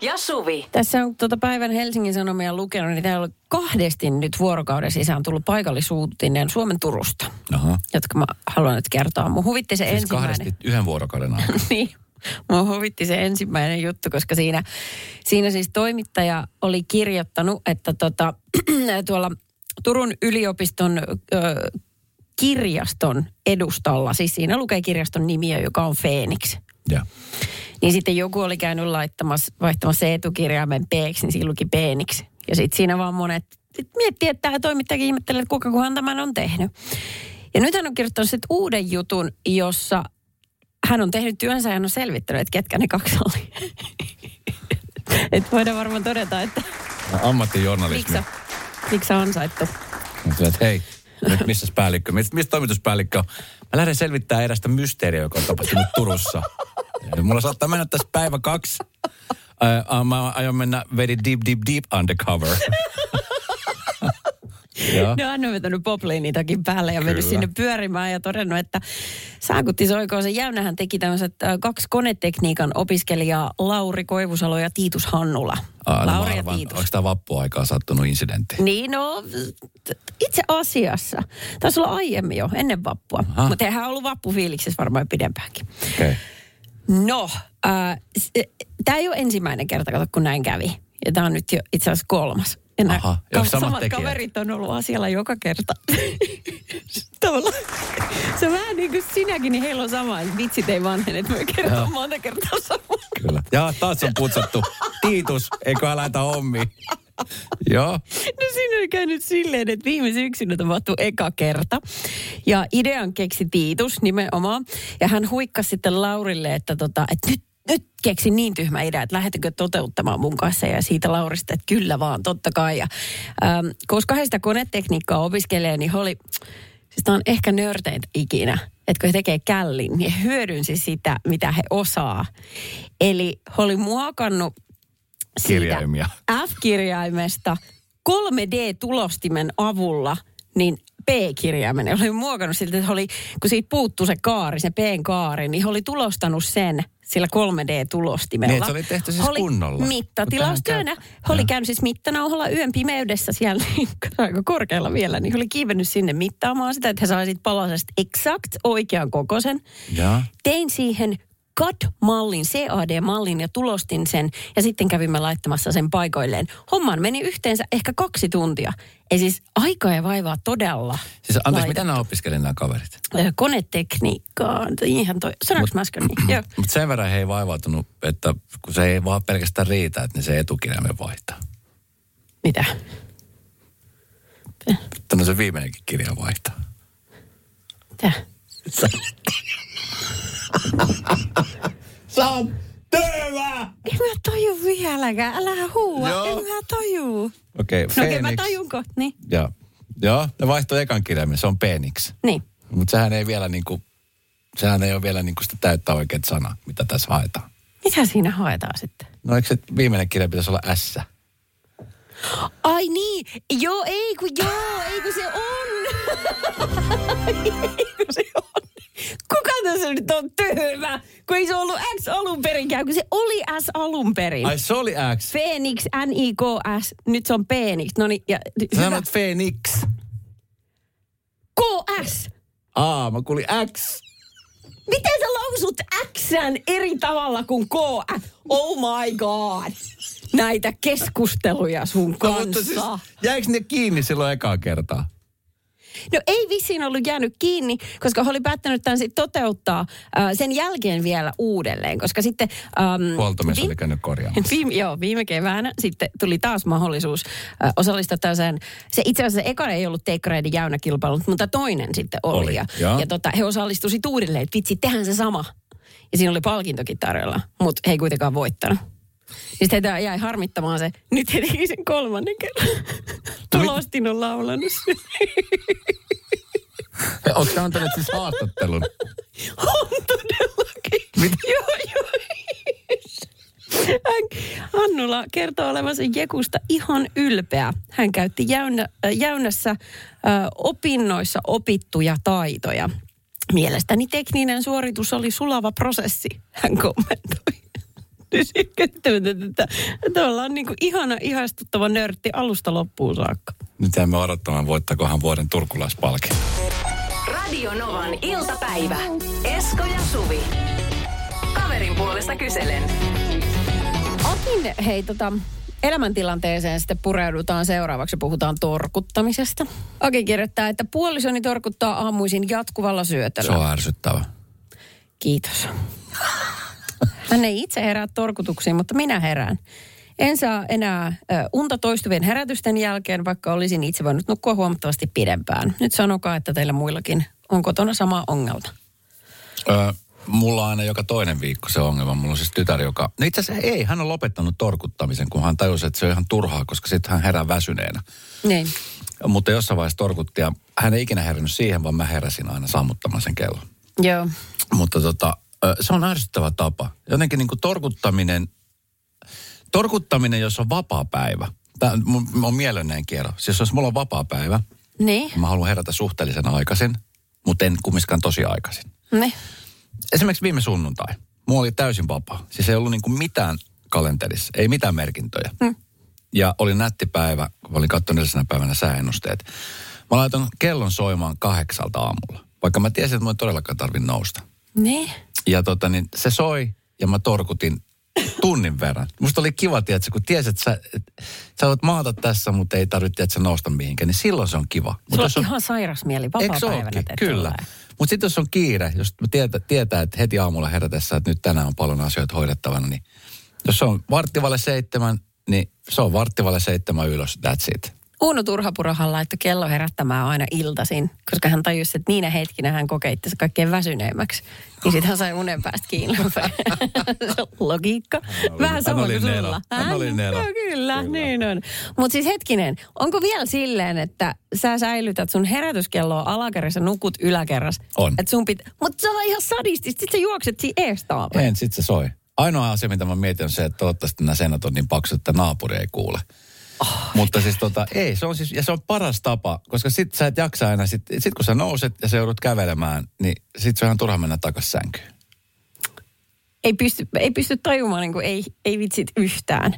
ja Suvi. Tässä on tuota päivän Helsingin Sanomia lukenut, niin täällä on kahdesti nyt vuorokauden sisään tullut paikallisuutinen Suomen Turusta, Aha. jotka mä haluan nyt kertoa. Mun huvitti se Siis ensimmäinen. kahdesti yhden vuorokauden aikana. niin. Mua huvitti se ensimmäinen juttu, koska siinä, siinä siis toimittaja oli kirjoittanut, että tota, tuolla Turun yliopiston ö, kirjaston edustalla, siis siinä lukee kirjaston nimiä, joka on Phoenix. Ja. Niin sitten joku oli käynyt laittamassa, vaihtamassa etukirjaimen p niin siinä luki Phoenix. Ja sitten siinä vaan monet sit miettii, että tämä toimittajakin ihmettelee, että kuka kuhan tämän on tehnyt. Ja nyt hän on kirjoittanut sitten uuden jutun, jossa hän on tehnyt työnsä ja hän on selvittänyt, että ketkä ne kaksi oli. että voidaan varmaan todeta, että Ammattijournalismi. miksi miksi ansaittu. Että hei, nyt missä päällikkö? Mistä, mistä toimituspäällikkö on? Mä lähden selvittämään erästä mysteeriä, joka on tapahtunut Turussa. Mulla saattaa mennä tässä päivä kaksi. Ää, mä aion mennä very deep, deep, deep undercover. Joo. No hän on vetänyt popliinitakin päälle ja mennyt sinne pyörimään ja todennut, että saakutti soikoon se jäynähän teki tämmöiset äh, kaksi konetekniikan opiskelijaa, Lauri Koivusalo ja Tiitus Hannula. Aa, no Lauri ja arvan, Tiitus. Onko tämä vappuaikaa sattunut incidentti? Niin no, itse asiassa. Taisi olla aiemmin jo, ennen vappua. Mutta eihän ollut vappufiiliksessä varmaan pidempäänkin. Okay. No, äh, tämä ei ole ensimmäinen kerta, kato, kun näin kävi. Ja tämä on nyt jo itse asiassa kolmas. Ja nämä Aha, ka- samat samat tekijät. kaverit on ollut asialla joka kerta. Tavallaan se on vähän niin kuin sinäkin, niin heillä on sama. Vitsit ei vanhene, että me kertoo monta kertaa samaa. Kyllä. Ja taas on putsattu. Tiitus, eikö laita hommi? Joo. No siinä oli käynyt silleen, että viime syksynä tapahtui eka kerta. Ja idean keksi Tiitus nimenomaan. Ja hän huikkasi sitten Laurille, että, tota, että nyt nyt keksin niin tyhmä idea, että lähdetkö toteuttamaan mun kanssa ja siitä Laurista, että kyllä vaan, totta kai. Ja, ähm, koska he sitä konetekniikkaa opiskelee, niin oli, siis on ehkä nörteintä ikinä, että kun he tekee källin, niin hyödynsi sitä, mitä he osaa. Eli he oli muokannut siitä Kirjaimia. F-kirjaimesta 3D-tulostimen avulla, niin P-kirjaimen. Oli muokannut siltä, että oli, kun siitä puuttuu se kaari, se P-kaari, niin oli tulostanut sen sillä 3D-tulostimella. Niin, se oli tehty siis oli kunnolla. Mittatilaustyönä. He oli käynyt siis mittanauhalla yön pimeydessä siellä niin, aika korkealla vielä, niin oli kiivennyt sinne mittaamaan sitä, että he saisivat palasesta exakt oikean kokoisen. Ja. Tein siihen CAD-mallin, CAD-mallin ja tulostin sen ja sitten kävimme laittamassa sen paikoilleen. Homman meni yhteensä ehkä kaksi tuntia. Ei siis aikaa ja vaivaa todella. Siis anteeksi, laitettu. mitä nämä opiskelivat nämä kaverit? Ö, Konetekniikkaa. Ihan toi. Sanoinko mä äsken niin? Mutta sen verran he ei vaivautunut, että kun se ei vaan pelkästään riitä, että ne se etukirjaimen vaihtaa. Mitä? Tänne se viimeinenkin kirja vaihtaa. Mitä? Sä on tyhmä! En mä taju vieläkään. Älä huua. Joo. En mä taju. Okei, No okay, okei, mä Phoenix. tajun kohta. Niin. Joo. Joo, ne vaihtoi ekan kirjaimen, se on Phoenix. Niin. Mutta sehän ei vielä niinku, sehän ei ole vielä niinku sitä täyttä oikeat sana, mitä tässä haetaan. Mitä siinä haetaan sitten? No eikö se viimeinen kirja pitäisi olla S? Ai niin, joo, ei kun joo, ei kun se on. ei kun se on. Kuka tässä nyt on tyhmä? Kun ei se ollut X alun perinkään, kun se oli S alun perin. Ai se oli X. Phoenix, N-I-K-S, nyt se on Phoenix. No niin, ja Sä hyvä. sanoit Phoenix. K-S. Aa, mä kuulin X. Miten sä lausut Xn eri tavalla kuin K? Oh my god. Näitä keskusteluja sun No, kanssa. mutta siis, jäikö ne kiinni silloin ekaa kertaa? No ei vissiin ollut jäänyt kiinni, koska he oli päättänyt tämän sit toteuttaa äh, sen jälkeen vielä uudelleen, koska sitten... Ähm, Huoltomies vi- oli käynyt korjaamassa. Viime, joo, viime keväänä sitten tuli taas mahdollisuus äh, osallistua tällaiseen. Se itse asiassa eka ei ollut teikkareiden jäynäkilpailu, mutta toinen sitten oli. Oli, ja ja tota, he osallistuivat uudelleen, että vitsi, tehdään se sama. Ja siinä oli palkintokin tarjolla, mutta he ei kuitenkaan voittanut. Niin sitten jäi harmittamaan se. Nyt he teki sen kolmannen kerran. Tulostin on laulanut sä antanut siis haastattelun? On todellakin. Mitä? Joo, joo. Hän, Hannula kertoo olevansa Jekusta ihan ylpeä. Hän käytti jäynä, äh, jäynässä äh, opinnoissa opittuja taitoja. Mielestäni tekninen suoritus oli sulava prosessi, hän kommentoi. Että, että ollaan niin kuin ihana, ihastuttava nörtti alusta loppuun saakka. Nyt jäämme odottamaan, voittakohan vuoden turkulaispalkin. Radio Novan iltapäivä. Esko ja Suvi. Kaverin puolesta kyselen. Akin, hei tota, elämäntilanteeseen sitten pureudutaan seuraavaksi. Puhutaan torkuttamisesta. Aki kirjoittaa, että puolisoni torkuttaa aamuisin jatkuvalla syötöllä. Se on ärsyttävä. Kiitos. Hän ei itse herää torkutuksiin, mutta minä herään. En saa enää ö, unta toistuvien herätysten jälkeen, vaikka olisin itse voinut nukkua huomattavasti pidempään. Nyt sanokaa, että teillä muillakin on kotona sama ongelma. Öö, mulla on aina joka toinen viikko se ongelma. Mulla on siis tytär, joka... No itse asiassa ei, hän on lopettanut torkuttamisen, kun hän tajusi, että se on ihan turhaa, koska sitten hän herää väsyneenä. Niin. Mutta jossain vaiheessa torkutti ja hän ei ikinä herännyt siihen, vaan mä heräsin aina sammuttamaan sen kellon. Joo. Mutta tota, ö, se on ärsyttävä tapa. Jotenkin niin kuin torkuttaminen, torkuttaminen, jos on vapaa päivä. Tämä on mielenneen kierro. Siis jos mulla on vapaa päivä, Niin. mä haluan herätä suhteellisen aikaisin, mutta en kumminkaan tosi aikaisin. Niin. Esimerkiksi viime sunnuntai. Mulla oli täysin vapaa. Siis ei ollut niin kuin mitään kalenterissa, ei mitään merkintöjä. Mm. Ja oli nätti päivä, kun olin katsonut edellisenä päivänä sääennusteet. Mä laitoin kellon soimaan kahdeksalta aamulla, vaikka mä tiesin, että mä en todellakaan tarvitse nousta. Niin. Ja tota, niin se soi ja mä torkutin tunnin verran. Musta oli kiva, tiedätkö, kun tiesit, että sä, et, sä voit maata tässä, mutta ei tarvitse, että sä nousta mihinkään, niin silloin se on kiva. Mut Sulla on ihan sairas mieli vapaa-päivänä. Kyllä. Mutta sitten jos on kiire, jos tietää, tietää, että heti aamulla herätessä, että nyt tänään on paljon asioita hoidettavana, niin jos se on varttivalle seitsemän, niin se on varttivalle seitsemän ylös, that's it. Uuno Turhapurahan laittoi kello herättämään aina iltaisin, koska hän tajusi, että niinä hetkinä hän kokee itse kaikkein väsyneemmäksi. Niin sitten hän sai unen päästä kiinni. Logiikka. Vähän hän sama kuin sulla. Hän oli. No, kyllä, Kyllä. niin on. Mutta siis hetkinen, onko vielä silleen, että sä säilytät sun herätyskelloa alakerrassa, nukut yläkerras? On. Et sun pit... Mutta se on ihan sadistista. Sitten sä juokset siinä eestaavalle. En, sit se soi. Ainoa asia, mitä mä mietin, on se, että toivottavasti nämä seinät on niin paksut, että naapuri ei kuule. Oh. Mutta siis tota, ei, se on siis, ja se on paras tapa, koska sit sä et jaksa enää, sit, sit kun sä nouset ja sä joudut kävelemään, niin sit se on ihan turha mennä takas sänkyyn. Ei pysty, ei pysty tajumaan, niin kuin ei, ei vitsit yhtään.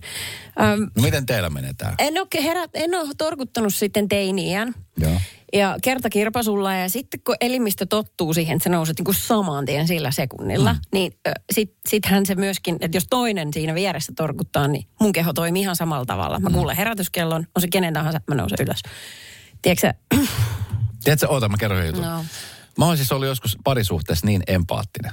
Öm, No miten teillä menee tää? En ole, herät, en ole torkuttanut sitten teiniään. Joo. Ja kerta kirpasulla ja sitten kun elimistö tottuu siihen, että sä nouset niin kuin saman tien sillä sekunnilla, mm. niin ö, sit, sittenhän se myöskin, että jos toinen siinä vieressä torkuttaa, niin mun keho toimii ihan samalla tavalla. Mä kuulen herätyskellon, on se kenen tahansa, mä nousen ylös. Tiedätkö Tiedätkö, oota, mä kerron jutun. No. Mä oon siis ollut joskus parisuhteessa niin empaattinen.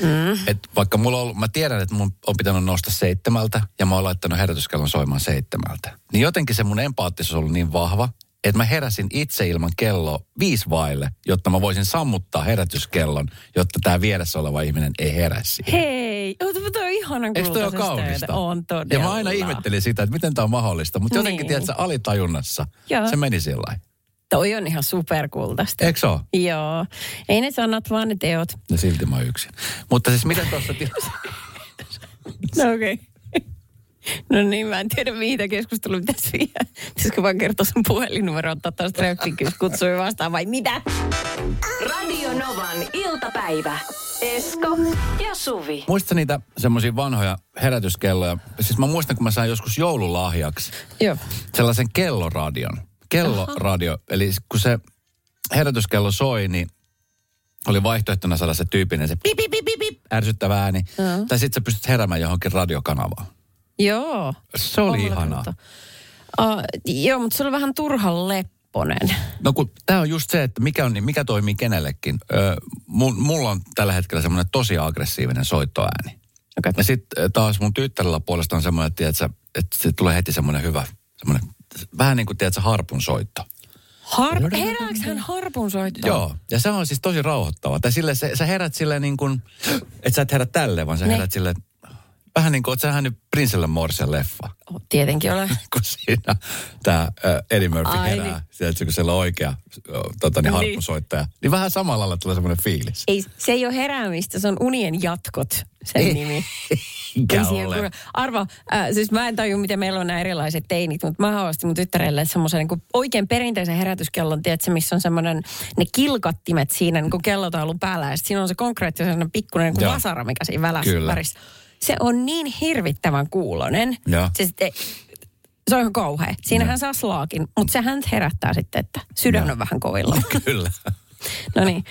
Mm. Että vaikka mulla on ollut, mä tiedän, että mun on pitänyt nousta seitsemältä ja mä oon laittanut herätyskellon soimaan seitsemältä. Niin jotenkin se mun empaattisuus on ollut niin vahva, että mä heräsin itse ilman kelloa viisi vaille, jotta mä voisin sammuttaa herätyskellon, jotta tämä vieressä oleva ihminen ei herää siihen. hei, ootapa toi ihanan Eikö toi ole kaunista? On todella. Ja mä aina ihmettelin sitä, että miten tämä on mahdollista. Mutta jotenkin, Niin. niin. tiedätkö, alitajunnassa Joo. se meni sillä lailla. Toi on ihan superkultaista. Eikö ole? Joo. Ei ne sanat, vaan ne teot. Ja silti mä oon yksin. Mutta siis miten tuossa tilassa... No okei. Okay. No niin, mä en tiedä tämä keskustelu pitäisi viedä. Pitäisikö vaan kertoa sun puhelinnumero, ottaa taas kutsui vastaan vai mitä? Radio Novan iltapäivä. Esko ja Suvi. Muistatko niitä semmoisia vanhoja herätyskelloja? Siis mä muistan, kun mä sain joskus joululahjaksi Joo. sellaisen kelloradion. Kelloradio. Eli kun se herätyskello soi, niin oli vaihtoehtona saada se tyypinen se pip, pip, pip, pip, ärsyttävä ääni. Joo. Tai sitten sä pystyt heräämään johonkin radiokanavaan. Joo. Se oli ihanaa. Uh, joo, mutta se oli vähän turhan lepponen. No kun tämä on just se, että mikä, on, niin mikä toimii kenellekin. Mun, mulla on tällä hetkellä semmoinen tosi aggressiivinen soittoääni. Okay. Ja sitten taas mun tyttärellä puolestaan semmoinen, että, että se tulee heti semmoinen hyvä, semmoinen, vähän niin kuin tiedätkö, harpun soitto. Har- herääkö hän harpun soittoon? Joo, ja se on siis tosi rauhoittava. Tai sille, se, sä herät silleen niin kuin, että sä et herät tälleen, vaan sä Ne. herät silleen, Vähän niin kuin, oot sä nähnyt Prinsella Morsen leffa? Oh, tietenkin ole. kun siinä tämä Eddie Murphy Ai herää. niin. Sieltä kun siellä on oikea tota, niin Niin. harppusoittaja. Niin vähän samalla lailla tulee semmoinen fiilis. Ei, se ei ole heräämistä, se on unien jatkot, sen Ei. nimi. Mikä Ei ole? kuulu. Arvo, äh, siis mä en tajua, miten meillä on nämä erilaiset teinit, mutta mä haastin mun tyttärelle semmoisen niin oikein perinteisen herätyskellon, tiedätkö, missä on semmoinen ne kilkattimet siinä niin kuin kellotaulun päällä ja siinä on se konkreettinen pikkuinen niin vasara, mikä siinä välässä Kyllä. värissä. Se on niin hirvittävän kuulonen. Se, sitten, se on ihan kauhea. Siinähän saa slaakin, mutta sehän herättää sitten, että sydän Joo. on vähän kovilla. Kyllä. No niin.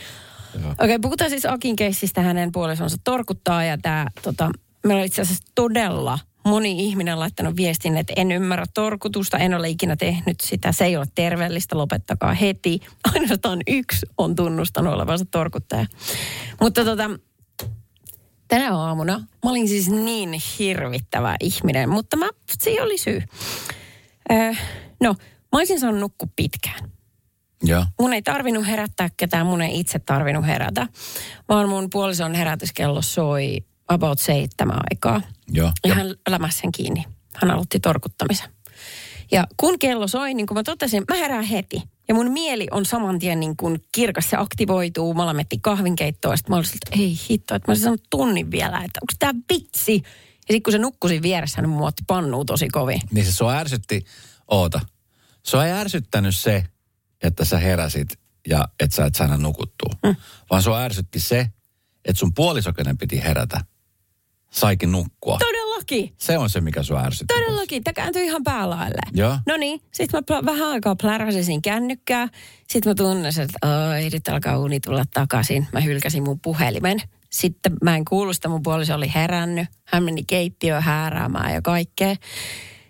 Okei, okay, puhutaan siis Akin keissistä. Hänen puolisonsa torkuttaa ja tämä, tota, meillä on itse asiassa todella moni ihminen laittanut viestin, että en ymmärrä torkutusta, en ole ikinä tehnyt sitä, se ei ole terveellistä, lopettakaa heti. Ainoastaan yksi on tunnustanut olevansa torkuttaja. Mutta tota, tänä aamuna mä olin siis niin hirvittävä ihminen, mutta mä, se oli syy. Öö, no, mä olisin saanut nukkua pitkään Joo. mun ei tarvinnut herättää ketään, mun ei itse tarvinnut herätä, vaan mun puolison herätyskello soi about seitsemän aikaa. Joo. Ja hän lämäsi sen kiinni. Hän aloitti torkuttamisen. Ja kun kello soi, niin kuin mä totesin, mä herään heti. Ja mun mieli on saman tien niin kuin kirkas, se aktivoituu. Mä lamettiin kahvinkeittoa, sitten mä olisin, että ei hitto, että mä olisin sanonut tunnin vielä, että onko tää vitsi? Ja sitten kun se nukkui siinä vieressä, niin mua otti pannuu tosi kovin. Niin se sua ärsytti, oota. Sua ei ärsyttänyt se, että sä heräsit ja et sä et saanut nukuttua. Mm. Vaan sua ärsytti se, että sun puolisokainen piti herätä. Saikin nukkua. Todellakin. Se on se, mikä sua ärsytti. Todellakin, tämä kääntyi ihan päälaille. Joo. No niin, sitten mä pl- vähän aikaa pläräsin siinä kännykkää. Sitten mä tunnesin, että oi, nyt alkaa uni tulla takaisin. Mä hylkäsin mun puhelimen. Sitten mä en kuulu sitä, mun puoliso oli herännyt. Hän meni keittiöön hääräämään ja kaikkea.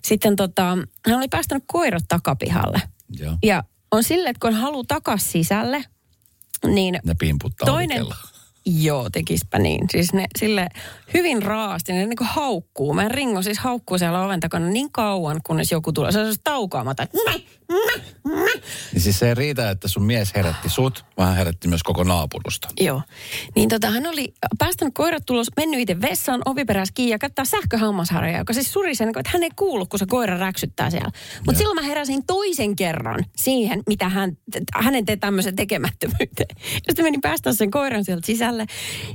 Sitten tota, hän oli päästänyt koirat takapihalle. Joo. Ja on silleen, että kun haluaa takas sisälle, niin Ne pimputtaa Toinen. Joo, tekispä niin. Siis ne sille hyvin raasti, ne niin kuin haukkuu. Mä Ringo siis haukkuu siellä oven takana niin kauan, kunnes joku tulee. Se on mä, mä. Niin siis se ei riitä, että sun mies herätti sut, vaan herätti myös koko naapurusta. Joo. Niin tota, hän oli päästänyt koirat tulos, mennyt itse vessaan, oviperässä kiinni ja kattaa sähköhammasharjaa, joka siis niin kuin, että hän ei kuulu, kun se koira räksyttää siellä. Mutta silloin mä heräsin toisen kerran siihen, mitä hän, hänen te tämmöisen tekemättömyyteen. Ja sitten menin päästä sen koiran sieltä sisälle.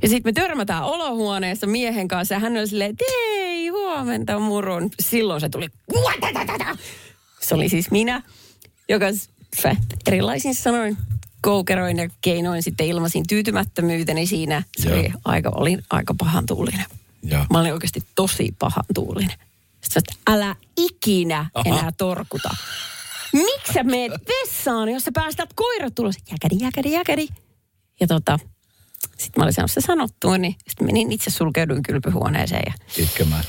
Ja sitten me törmätään olohuoneessa miehen kanssa ja hän oli silleen, että ei, huomenta murun. Silloin se tuli, se oli siis minä, joka erilaisin sanoin koukeroin ja keinoin sitten ilmasin tyytymättömyyteni siinä. Se Joo. oli aika, olin aika pahan tuulinen. Joo. Mä olin oikeasti tosi pahan tuulinen. Sitten sä, että älä ikinä Aha. enää torkuta. Miksi sä meet vessaan, jos sä päästät koirat tulos? Jäkäri, jäkäri, jäkäri. Ja tota, sitten mä olin saanut se sanottua, niin sitten menin itse sulkeuduin kylpyhuoneeseen ja Itkemään.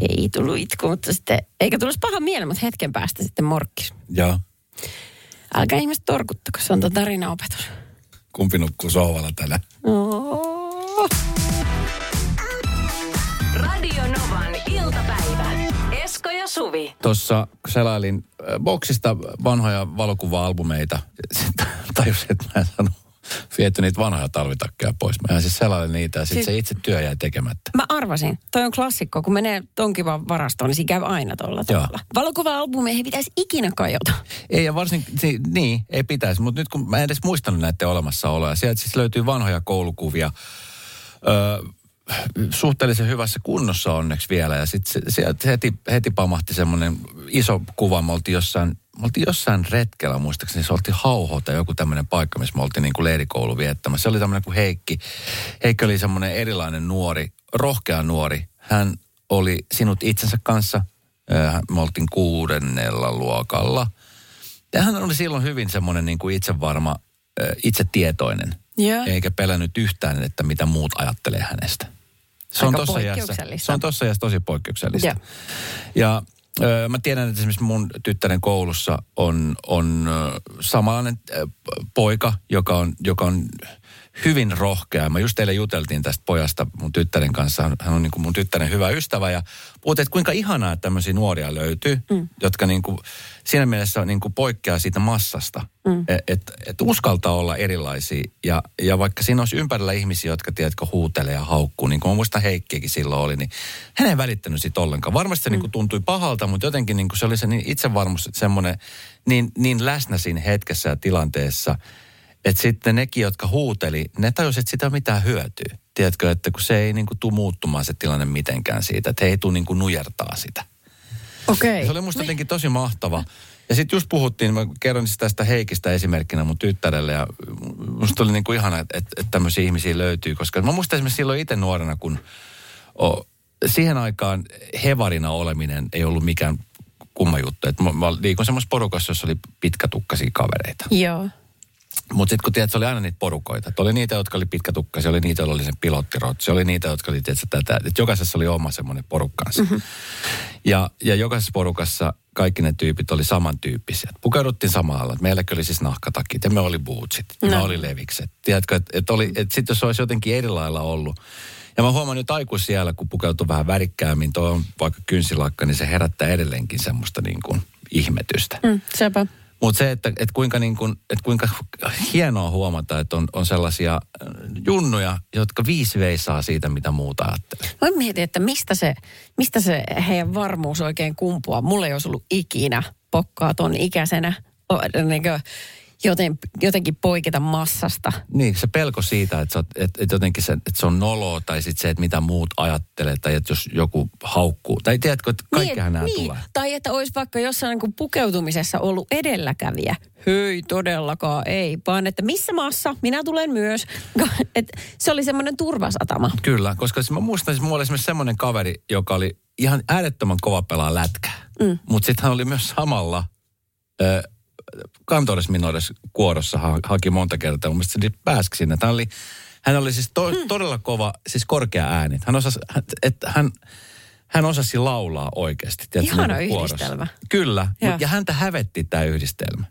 ei tullut itku, mutta sitten, eikä tullut pahan mieleen, mutta hetken päästä sitten morkkis. Joo. Älkää ihmiset torkuttako, se on tuo tarinaopetus. Kumpi nukkuu sohvalla tänään? Oh. Radio Novan iltapäivä. Esko ja Suvi. Tuossa selailin äh, boksista vanhoja valokuva-albumeita, sitten tajusin, että mä en saanut viety niitä vanhoja talvitakkeja pois. Mä siis selailin niitä ja sitten Siis- se itse työ jäi tekemättä. Mä arvasin. Toi on klassikko. Kun menee tonkin vaan varastoon, niin siinä käy aina tuolla tavalla. Valokuva-albumeihin ei pitäisi ikinä kajota. Ei, ja varsinkin, si- niin, ei pitäisi, mutta nyt kun mä en edes muistanut näiden olemassaoloa, sieltä siis löytyy vanhoja koulukuvia, öö, suhteellisen hyvässä kunnossa onneksi vielä, ja sitten sieltä heti, heti pamahti semmoinen iso kuva, me oltiin jossain, me oltiin jossain retkellä muistaakseni, se oltiin Hauho tai joku tämmöinen paikka, missä me oltiin niin kuin leirikoulu viettämässä. Se oli tämmöinen kuin Heikki. Heikki oli semmoinen erilainen nuori, rohkea nuori. Hän oli sinut itsensä kanssa, öö, me oltiin kuudennella luokalla. Ja hän oli silloin hyvin semmoinen niin kuin itsevarma, ö, itsetietoinen. Joo. Eikä pelännyt yhtään, että mitä muut ajattelee hänestä. Se on Aika tossa iässä, poikkeuksellista. se on tossa iässä tosi poikkeuksellista. Joo. Ja ö, mä tiedän, että esimerkiksi mun tyttären koulussa on, on samanlainen poika, joka on, joka on hyvin rohkea. Mä just teille juteltiin tästä pojasta mun tyttären kanssa. Hän on niin kuin mun tyttären hyvä ystävä ja puhuttiin, että kuinka ihanaa, että tämmöisiä nuoria löytyy, mm. jotka niin kuin, siinä mielessä niin kuin poikkeaa siitä massasta. Mm. Että et, et uskaltaa olla erilaisia ja, ja vaikka siinä olisi ympärillä ihmisiä, jotka tiedätkö huutelee ja haukkuu, niin kuin mä muistan Heikkiäkin silloin oli, niin hän ei välittänyt siitä ollenkaan. Varmasti se mm. niin kuin tuntui pahalta, mutta jotenkin niin kuin se oli se niin itsevarmuus, että semmoinen niin, niin läsnä siinä hetkessä ja tilanteessa – että sitten nekin, jotka huuteli, ne tajusivat, että sitä on mitään hyötyä. Tiedätkö, että kun se ei niin kuin tule muuttumaan se tilanne mitenkään siitä, että he ei tule niin kuin nujertaa sitä. Okei. Okay. Se oli musta jotenkin tosi mahtava. Ja sitten just puhuttiin, mä kerron tästä Heikistä esimerkkinä mun tyttärelle ja musta oli niin kuin ihana, että, että, että tämmöisiä ihmisiä löytyy, koska mä muistan esimerkiksi silloin itse nuorena, kun o, siihen aikaan hevarina oleminen ei ollut mikään kumma juttu. Että mä, mä liikun semmoisessa porukassa, jossa oli pitkätukkaisia kavereita. Joo. Mutta sitten kun tiedät, se oli aina niitä porukoita. Et oli niitä, jotka oli pitkätukkaisia, oli niitä, joilla oli sen pilottirotsi, oli niitä, jotka oli tiedätkö, tätä. Et jokaisessa oli oma semmoinen porukkansa. Mm-hmm. Ja, ja jokaisessa porukassa kaikki ne tyypit oli samantyyppisiä. Pukeuduttiin samalla. Meilläkin oli siis nahkatakit ja me oli bootsit, no. me oli levikset. Tiedätkö, että et oli, et sitten jos olisi jotenkin eri lailla ollut. Ja mä huomaan nyt aikuisiellä, kun pukeutuu vähän värikkäämmin, tuo on vaikka kynsilakka, niin se herättää edelleenkin semmoista niin kuin ihmetystä. Mm, sepä. Mutta se, että, että, kuinka niin kuin, että kuinka hienoa huomata, että on, on sellaisia äh, junnuja, jotka viisi veisaa siitä, mitä muuta ajattelee. Mä mietin, että mistä se, mistä se heidän varmuus oikein kumpuaa. Mulla ei olisi ollut ikinä pokkaa ton ikäisenä. Niin kuin, joten, jotenkin poiketa massasta. Niin, se pelko siitä, että, että, että, että jotenkin se, että se on noloa tai sitten se, että mitä muut ajattelee tai että jos joku haukkuu. Tai tiedätkö, että kaikkihan niin, nämä niin. tulee. Tai että olisi vaikka jossain niin kuin pukeutumisessa ollut edelläkävijä. Hei, todellakaan ei, vaan että missä maassa, minä tulen myös. Et se oli semmoinen turvasatama. Kyllä, koska siis mä muistan, että mulla oli esimerkiksi semmoinen kaveri, joka oli ihan äärettömän kova pelaa lätkää. Mm. Mutta sitten hän oli myös samalla... Ö, Kantores Minores kuorossa ha, haki monta kertaa. Mun mielestä se pääski sinne. Hän oli, hän oli siis to, hmm. todella kova, siis korkea ääni. Hän osasi, että hän, hän osasi laulaa oikeasti. Tiedätkö, Ihana niin yhdistelmä. Kyllä, ja. ja häntä hävetti tämä yhdistelmä.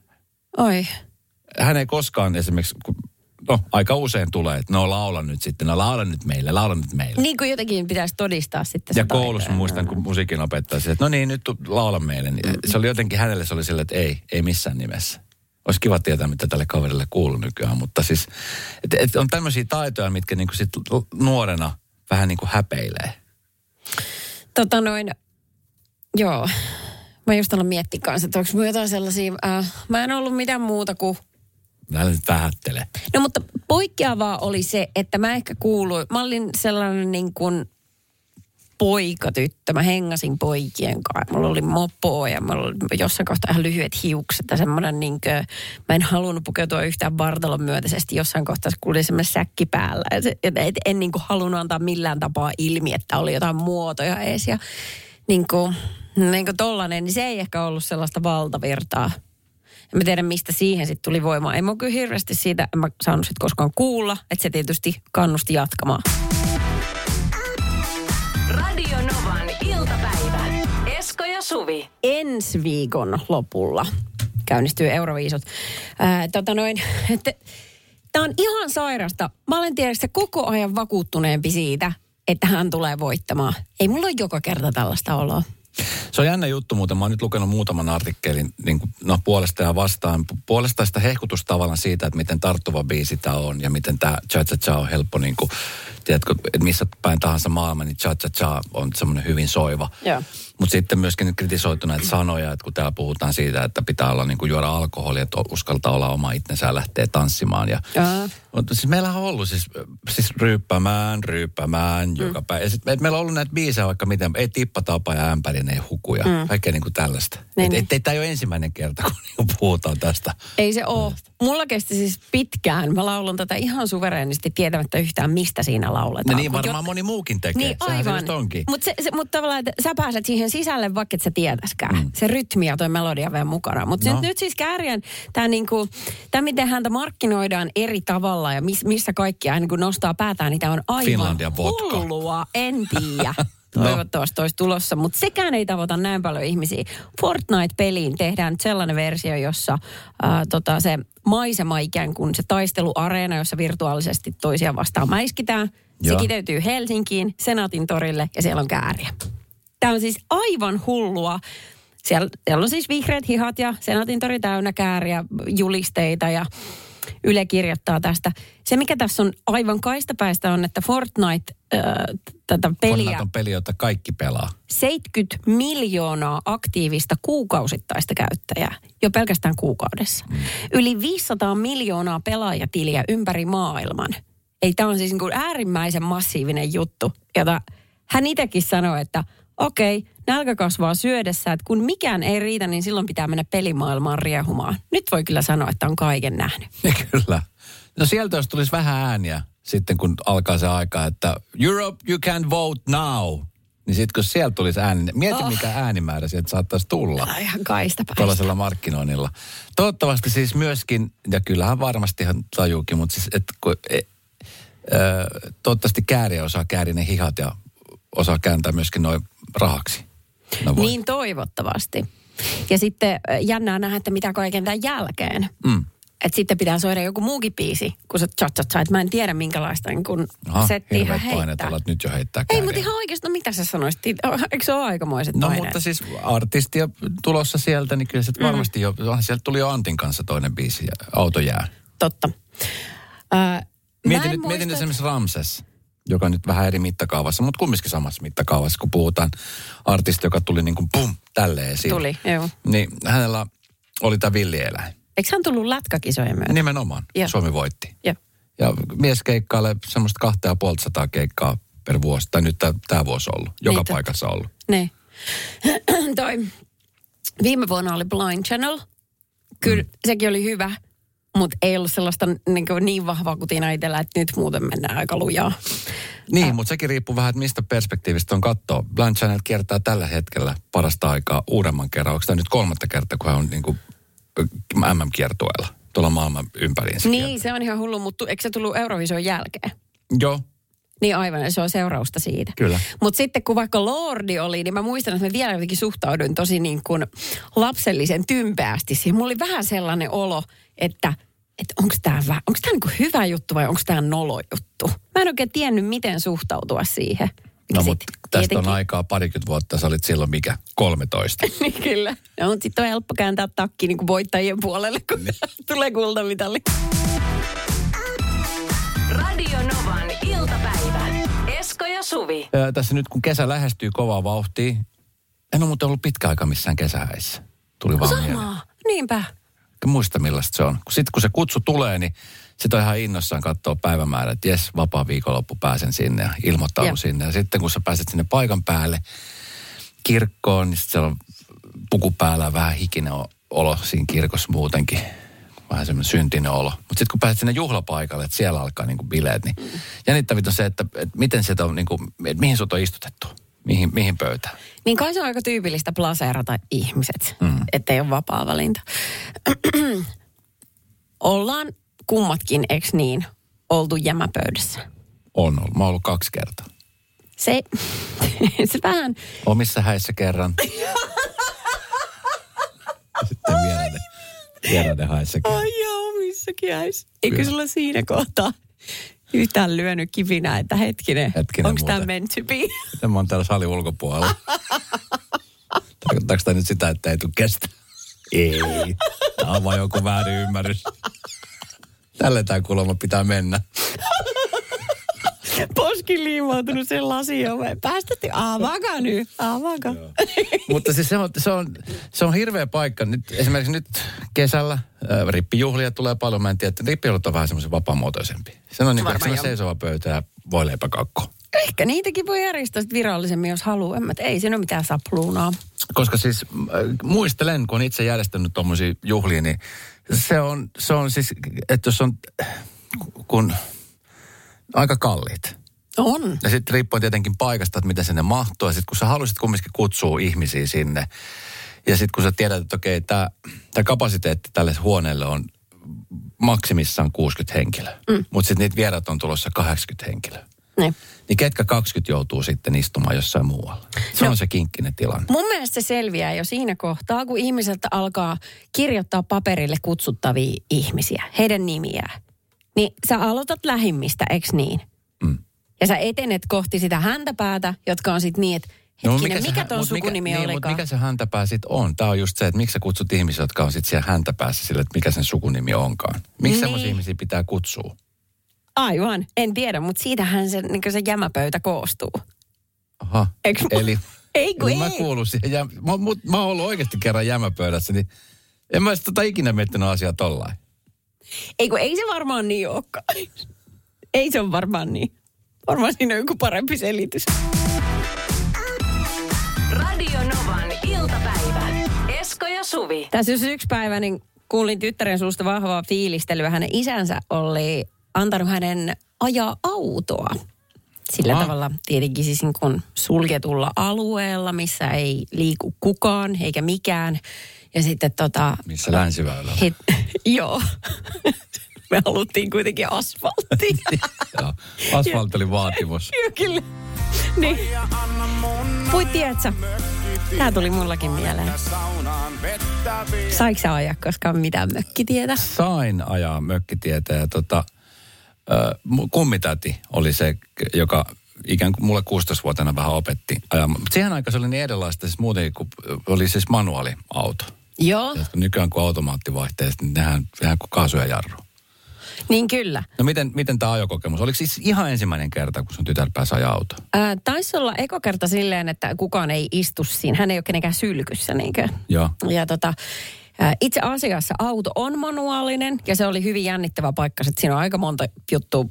Oi. Hän ei koskaan esimerkiksi, kun no, aika usein tulee, että no laula nyt sitten, no laula nyt meille, laula nyt meille. Niin kuin jotenkin pitäisi todistaa sitten Ja koulussa muistan, kun musiikin opettaja että no niin, nyt laula meille. Niin mm. Se oli jotenkin hänelle se oli sille, että ei, ei missään nimessä. Olisi kiva tietää, mitä tälle kaverille kuuluu nykyään, mutta siis, että et on tämmöisiä taitoja, mitkä niinku sit nuorena vähän niin kuin häpeilee. Tota noin, joo. Mä just aloin miettiä kanssa, että onko jotain sellaisia, äh, mä en ollut mitään muuta kuin Älä nyt vähättele. No mutta poikkeavaa oli se, että mä ehkä kuuluin, mä olin sellainen niin kuin poikatyttö. Mä hengasin poikien kanssa. Mulla oli mopo ja mulla oli jossain kohtaa ihan lyhyet hiukset ja semmoinen niin kuin, mä en halunnut pukeutua yhtään vartalon myötäisesti. Jossain kohtaa se kuuli semmoinen säkki päällä. Ja se, et, et, en niin kuin halunnut antaa millään tapaa ilmi, että oli jotain muotoja ees. Ja niin kuin, niin kuin tollanen, niin se ei ehkä ollut sellaista valtavirtaa en mä tiedä, mistä siihen sitten tuli voimaa. En mä kyllä hirveästi siitä, en mä saanut sit koskaan kuulla, että se tietysti kannusti jatkamaan. Radio Novan iltapäivä. Esko ja Suvi. Ensi viikon lopulla käynnistyy Euroviisut. Ää, tota noin, että Tämä on ihan sairasta. Mä olen tietysti koko ajan vakuuttuneempi siitä, että hän tulee voittamaan. Ei mulla ole joka kerta tällaista oloa. Se on jännä juttu muuten. Mä oon nyt lukenut muutaman artikkelin niin kuin, no, puolesta ja vastaan. Puolesta sitä hehkutusta tavallaan siitä, että miten tarttuva biisi tämä on ja miten tämä Cha Cha Cha on helppo niin kuin, tiedätkö, että missä päin tahansa maailma, niin Cha Cha Cha on semmoinen hyvin soiva. Mutta sitten myöskin kritisoitu näitä sanoja, että kun täällä puhutaan siitä, että pitää olla niin kuin juoda alkoholia, että uskaltaa olla oma itsensä ja lähtee tanssimaan. Ja, mutta siis meillä on ollut siis, siis ryyppämään, ryyppämään mm. joka päivä. Ja sit me, meillä on ollut näitä biisejä vaikka miten, ei tippatapa ja ämpärin, ei hukuja, mm. kaikkea niin kuin tällaista. Niin, et, niin. et, tämä ei ole ensimmäinen kerta, kun niin puhutaan tästä. Ei se ole. Mulla kesti siis pitkään. Mä laulan tätä ihan suvereenisti tietämättä yhtään, mistä siinä lauletaan. No niin varmaan jot... moni muukin tekee. Niin aivan. Mutta mut tavallaan, että sä pääset siihen sisälle, vaikka et sä tietäskään. Mm. Se rytmi ja toi melodia vielä mukana. Mutta no. nyt, nyt siis Kääriän, tämä niinku, tää miten häntä markkinoidaan eri tavalla ja miss, missä kaikkia hän niinku nostaa päätään, niin tämä on aivan hullua. En tiedä. No. Toivottavasti olisi tulossa, mutta sekään ei tavoita näin paljon ihmisiä. Fortnite-peliin tehdään nyt sellainen versio, jossa äh, tota, se maisema ikään kuin se taisteluareena, jossa virtuaalisesti toisia vastaan mäiskitään. Se Joo. kiteytyy Helsinkiin, Senaatin torille ja siellä on kääriä. Tämä on siis aivan hullua. Siellä, siellä on siis vihreät hihat ja Senaatin tori täynnä kääriä, julisteita ja Yle kirjoittaa tästä. Se, mikä tässä on aivan kaistapäistä on, että Fortnite äh, tätä peliä... Fortnite on peli, jota kaikki pelaa. 70 miljoonaa aktiivista kuukausittaista käyttäjää jo pelkästään kuukaudessa. Mm. Yli 500 miljoonaa pelaajatiliä ympäri maailman. Ei tämä on siis niin kuin äärimmäisen massiivinen juttu, jota hän itsekin sanoi, että okei, nälkä kasvaa syödessä, että kun mikään ei riitä, niin silloin pitää mennä pelimaailmaan riehumaan. Nyt voi kyllä sanoa, että on kaiken nähnyt. Kyllä. No sieltä jos tulisi vähän ääniä sitten, kun alkaa se aika, että Europe, you can vote now. Niin sitten kun sieltä tulisi ääni, niin mieti oh. mikä äänimäärä sieltä saattaisi tulla Ihan kaistapäistä. tuollaisella markkinoinnilla. Toivottavasti siis myöskin, ja kyllähän varmasti ihan tajuukin, mutta siis, että kun, e, ö, toivottavasti kääriä osaa kääriä ne hihat ja osaa kääntää myöskin noin rahaksi. No voi. Niin toivottavasti. Ja sitten äh, jännää nähdä, että mitä kaiken tämän jälkeen. Mm. Että sitten pitää soida joku muukin biisi, kun se cha cha mä en tiedä minkälaista niin kun Aha, hirveät paineet heittää. olla, että nyt jo heittää Ei, mutta ihan oikeasti, no mitä sä sanoisit? Eikö se ole aikamoiset No paineet? mutta siis artistia tulossa sieltä, niin kyllä se mm. varmasti jo, sieltä tuli jo Antin kanssa toinen biisi, Auto jää. Totta. Äh, Mietin nyt, mietin nyt esimerkiksi Ramses, joka nyt vähän eri mittakaavassa, mutta kumminkin samassa mittakaavassa, kun puhutaan artisti, joka tuli niin kuin pum, tälleen esiin. Tuli, joo. Niin hänellä oli tämä villieläin. Eikö hän tullut lätkäkisojen myötä? Nimenomaan. Joo. Suomi voitti. Joo. Ja mies keikkailee semmoista kahta ja puolta sataa keikkaa per vuosi, tai nyt tämä vuosi on ollut, joka Niin, paikassa ollut. Niin. Toi. Viime vuonna oli Blind Channel. Kyllä mm. sekin oli hyvä, mutta ei ollut sellaista niin, kuin niin vahvaa kutina itsellä, että nyt muuten mennään aika lujaa. Niin, äh. mutta sekin riippuu vähän, että mistä perspektiivistä on katsoa. Blind Channel kiertää tällä hetkellä parasta aikaa uudemman kerran. Onko tämä nyt kolmatta kertaa, kun hän on niin kuin MM-kiertueella tuolla maailman ympäriinsä? Niin, se on ihan hullu, mutta eikö se tullut Eurovision jälkeen? Joo, Niin aivan, se on seurausta siitä. Kyllä. Mutta sitten kun vaikka Lordi oli, niin mä muistan, että mä vielä jotenkin suhtauduin tosi niin kuin lapsellisen tympeästi siihen. Mulla oli vähän sellainen olo, että että onko tämä onko tää niinku hyvä juttu vai onko tämä nolo juttu. Mä en oikein tiennyt, miten suhtautua siihen. no Sit mutta tästä on tietenkin- aikaa parikymmentä vuotta. Sä olit silloin mikä? 13. Niin kyllä. No, mutta sitten on helppo kääntää takki niin kuin voittajien puolelle, kun Niin. tulee kultamitali. Radio Novan iltapäivä. Esko ja Suvi. Ö, tässä nyt kun kesä lähestyy kovaa vauhtia, en ole muuten ollut pitkä aika missään kesähäissä. Tuli vaan mieleen. Samaa. Niinpä. Enkä muista millaista se on. Sitten kun se kutsu tulee, niin sitten on ihan innossaan katsoa päivämäärä, että jes, vapaa viikonloppu pääsen sinne ja ilmoittaudu Joo. sinne. Ja sitten kun sä pääset sinne paikan päälle kirkkoon, niin sitten on puku päällä vähän hikinen olo siinä kirkossa muutenkin. Vähän semmoinen syntinen olo. Mutta sitten kun pääset sinne juhlapaikalle, että siellä alkaa niinku bileet, niin jännittävintä on se, että, että miten sieltä on, niinku, että mihin sut on istutettu. Mihin, mihin pöytään. Niin kai se on aika tyypillistä plaseerata ihmiset, mm. ettei ole vapaa valinta. Ollaan kummatkin, eks niin, oltu jämäpöydässä. On ollut. Mä oon ollut kaksi kertaa. Se, se vähän, Omissa häissä kerran. Sitten vieraiden, vieraiden häissä kerran. ai ja omissakin äis. Eikö sulla siinä kohtaa yhtään lyönyt kivinä, että hetkinen, Hetkinen onko tämä meant to be? Miten mä oon täällä salin ulkopuolella? Tarkoittaako tämä nyt sitä, että ei tule kestä? Ei. Tämä on vaan joku väärin ymmärrys. Tälle tämä kuulemma pitää mennä. Poskin liimautunut sen lasin oveen. Päästätte, avaakaa nyt, avaakaa. Mutta siis se on, se, on, se on hirveä paikka. Nyt, esimerkiksi nyt kesällä äh, rippijuhlia tulee paljon. Mä en tiedä, että rippijuhlat on vähän semmoisen vapaamuotoisempi. Se on niin kuin seisova pöytä ja voileipäkakko. Ehkä niitäkin voi järjestää sit virallisemmin, jos haluaa. Mä- Ei siinä ole mitään sapluunaa. Koska siis äh, muistelen, kun on itse järjestänyt tuommoisia juhlia, niin se on, se on siis, että jos on, kun aika kalliit. On. Ja sitten riippuen tietenkin paikasta, että miten sinne mahtuu. Ja sitten kun sä haluaisit kumminkin kutsua ihmisiä sinne. Ja sitten kun sä tiedät, että okei, tämä kapasiteetti tälle huoneelle on maksimissaan 60 henkilöä. Mm. Mutta sitten niitä vieraat on tulossa 80 henkilöä. Niin. Niin ketkä 20 joutuu sitten istumaan jossain muualla? Se No. on se kinkkinen tilanne. Mun mielestä se selviää jo siinä kohtaa, kun ihmiseltä alkaa kirjoittaa paperille kutsuttavia ihmisiä, heidän nimiään. Niin sä aloitat lähimmistä, eks niin? Mm. Ja sä etenet kohti sitä häntäpäätä, jotka on sitten niin, että hetkinen, se mikä hä- ton mut sukunimi niin, mut olikaan? mikä se häntäpää sitten on? Tämä on just se, että miksi sä kutsut ihmisiä, jotka on sitten siellä häntäpäässä sille, että mikä sen sukunimi onkaan. Miksi Niin. semmoisia ihmisiä pitää kutsua? Aivan, en tiedä, mutta siitähän se, niin se jämäpöytä koostuu. Aha. Eiks mu- Eli Ei kun mä ei. kuulun siihen, jä, mä, mut, mä oon ollut oikeasti kerran jämäpöydässä, niin en mä sitä tota ikinä miettinyt asiaa tollain. Ei kun ei se varmaan niin olekaan. Ei se on varmaan niin. Varmaan siinä on joku parempi selitys. Radio Novan iltapäivä. Esko ja Suvi. Tässä jos yksi päivä, niin kuulin tyttären suusta vahvaa fiilistelyä. Hänen isänsä oli antanut hänen ajaa autoa. Sillä Aha. tavalla tietenkin siis niin kuin suljetulla alueella, missä ei liiku kukaan eikä mikään. Ja sitten tota... Missä länsiväylällä? Het, joo. Me haluttiin kuitenkin asfalttia. Joo. Asfaltti oli vaatimus. Joo, kyllä. Niin. Voi tiedätkö, tää tuli mullakin mieleen. Saiko sä ajaa koskaan mitään mökkitietä? Sain ajaa mökkitietä ja tota, kummitäti oli se, joka ikään kuin mulle 16-vuotiaana vähän opetti ajamaan. Mutta siihen aikaan se oli niin erilaista siis muutenkin, kun oli siis manuaaliauto. Joo, Ja nykyään kun automaattivaihteet, niin nehän, nehän kuin kaasu ja jarru. niin kyllä. No miten, miten tämä ajokokemus? Oliko siis ihan ensimmäinen kerta, kun sun tytär pääsi ajaa auto? Ää, taisi olla ekokerta silleen, että kukaan ei istu siinä. Hän ei ole kenenkään sylkyssä, niinkö? Joo. Ja tota, itse asiassa auto on manuaalinen ja se oli hyvin jännittävä paikka. Että siinä on aika monta juttua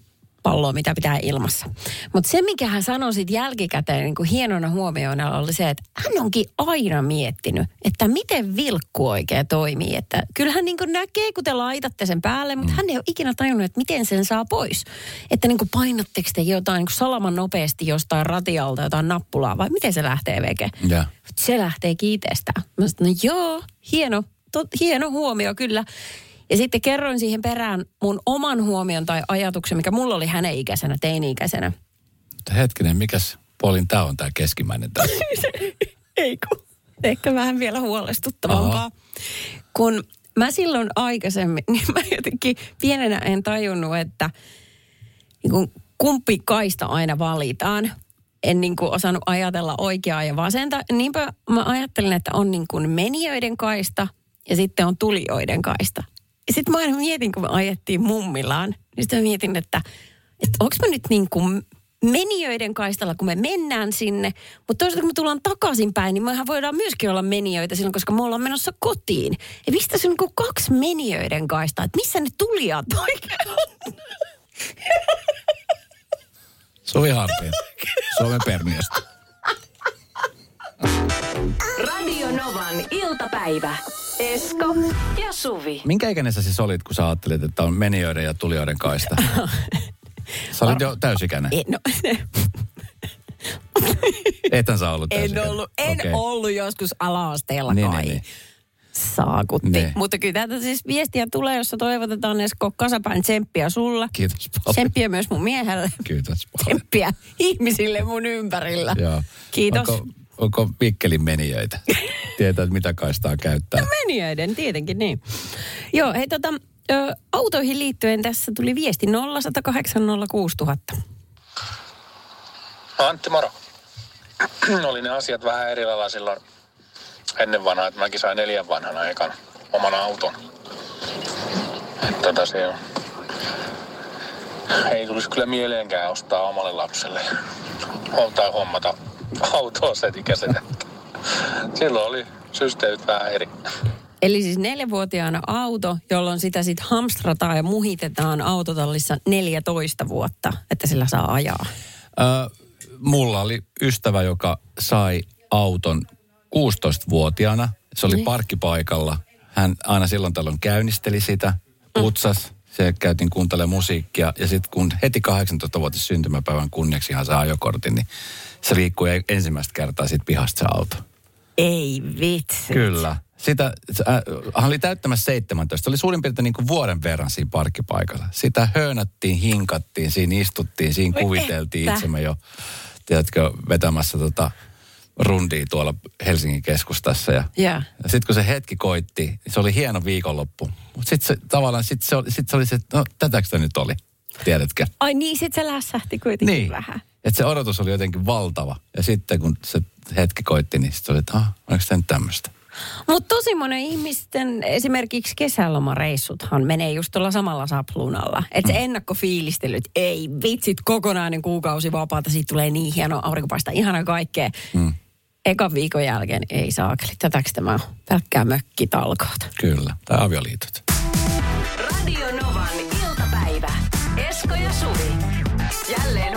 palloa, mitä pitää ilmassa. Mutta se, mikä hän sanoi sitten jälkikäteen niin kuin hienona huomioina oli se, että hän onkin aina miettinyt, että miten vilkku oikein toimii. Että kyllähän niin kuin näkee, kun te laitatte sen päälle, mutta mm. hän ei ole ikinä tajunnut, että miten sen saa pois. Että niin kuin painatteko te jotain niin kuin salaman nopeasti jostain ratialta jotain nappulaa vai miten se lähtee veke? Ja. se lähtee kiitestään. Mä sanoin, no joo, hieno, to, hieno huomio kyllä. Ja sitten kerroin siihen perään mun oman huomion tai ajatuksen, mikä mulla oli hänen ikäisenä, teini-ikäisenä. Mutta hetkinen, mikäs Polin tämä on tämä keskimmäinen tässä? Ei kun. Ehkä vähän vielä huolestuttavampaa. Aha. Kun mä silloin aikaisemmin, niin mä jotenkin pienenä en tajunnut, että niin kun kumpi kaista aina valitaan. En niin kuin osannut ajatella oikeaa ja vasenta. Niinpä mä ajattelin, että on niin kuin menijöiden kaista ja sitten on tulijoiden kaista. Ja sitten mä aina mietin, kun me ajettiin mummillaan, niin sitten mä mietin, että, että onko mä nyt niin kuin menijöiden kaistalla, kun me mennään sinne. Mutta toisaalta kun me tullaan takaisinpäin, niin mehän voidaan myöskin olla menijöitä silloin, koska me ollaan menossa kotiin. Ja mistä se on niin kaksi menijöiden kaistaa? Että missä ne tulijat oikein on? Suvi Harpeen, Suomen perniöstä. Radio Novan iltapäivä. Esko ja Suvi. Minkä ikäinen sä siis olit, kun sä ajattelit, että on menijöiden ja tulijoiden kaista? Sä olit jo täysikäinen. En, no, Ethän sä ollut en täysikäinen. ollut, en Okei. ollut joskus ala-asteella Niin, kai. niin, niin. Saakutti. Niin. Mutta kyllä täältä siis viestiä tulee, jossa toivotetaan Esko kasapäin tsemppiä sulle. Kiitos paljon. Tsemppiä myös mun miehelle. Kiitos paljon. Tsemppiä ihmisille mun ympärillä. Joo. Kiitos. Onko, onko Mikkelin menijöitä? Tietää, mitä kaistaa käyttää. Menijöiden, tietenkin niin. Joo, hei tota, ö, autoihin liittyen tässä tuli viesti 0108 06000. Antti moro. Oli ne asiat vähän eri lailla silloin ennen vanhaa, että mäkin sain neljän vanhana ekan oman auton. Että tota se on. Ei tulisi kyllä mieleenkään ostaa omalle lapselle tai hommata autoa sen ikäisenä. Silloin oli systeemit vähän eri. Eli siis neljävuotiaana auto, jolloin sitä sitten hamstrataan ja muhitetaan autotallissa 14 vuotta, että sillä saa ajaa. Ö, mulla oli ystävä, joka sai auton 16-vuotiaana. Se oli Niin. parkkipaikalla. Hän aina silloin tällöin käynnisteli sitä, putsas. Se käytiin kuuntelemaan musiikkia. Ja sitten kun heti 18-vuotis syntymäpäivän kunniaksi hän sai ajokortin, niin se liikkui ensimmäistä kertaa sit pihasta se auto. Ei vitsi. Kyllä. sitä, äh, hän oli täyttämässä 17. Se oli suurin piirtein niin kuin vuoden verran siinä parkkipaikalla. Sitä höönättiin, hinkattiin, siinä istuttiin, siinä kuviteltiin että. itsemme jo, tiedätkö, vetämässä tota rundia tuolla Helsingin keskustassa. Ja, Joo. ja sitten kun se hetki koitti, niin se oli hieno viikonloppu. Mutta sitten se tavallaan, sit se, oli, sit se oli se, että no tätäkö se nyt oli, tiedätkö? Ai niin, sit se lässähti kuitenkin Niin. vähän. Että se odotus oli jotenkin valtava. Ja sitten kun se hetki koitti, niin sitten oli, että ah, onko tämä nyt tämmöistä? Mutta tosi monen ihmisten esimerkiksi kesälomareissuthan menee just tuolla samalla sapluunalla. Että Mm. se ennakkofiilistely, että ei vitsit, kokonainen kuukausi vapaata, siitä tulee niin hieno aurinkopaista, ihana kaikkea. Mm. Ekan viikon jälkeen ei saakeli. Tätäks tämä on? Pelkkää mökkitalkoota. Kyllä, tai avioliitot. Radio Novan iltapäivä. Esko ja Suvi. Jälleen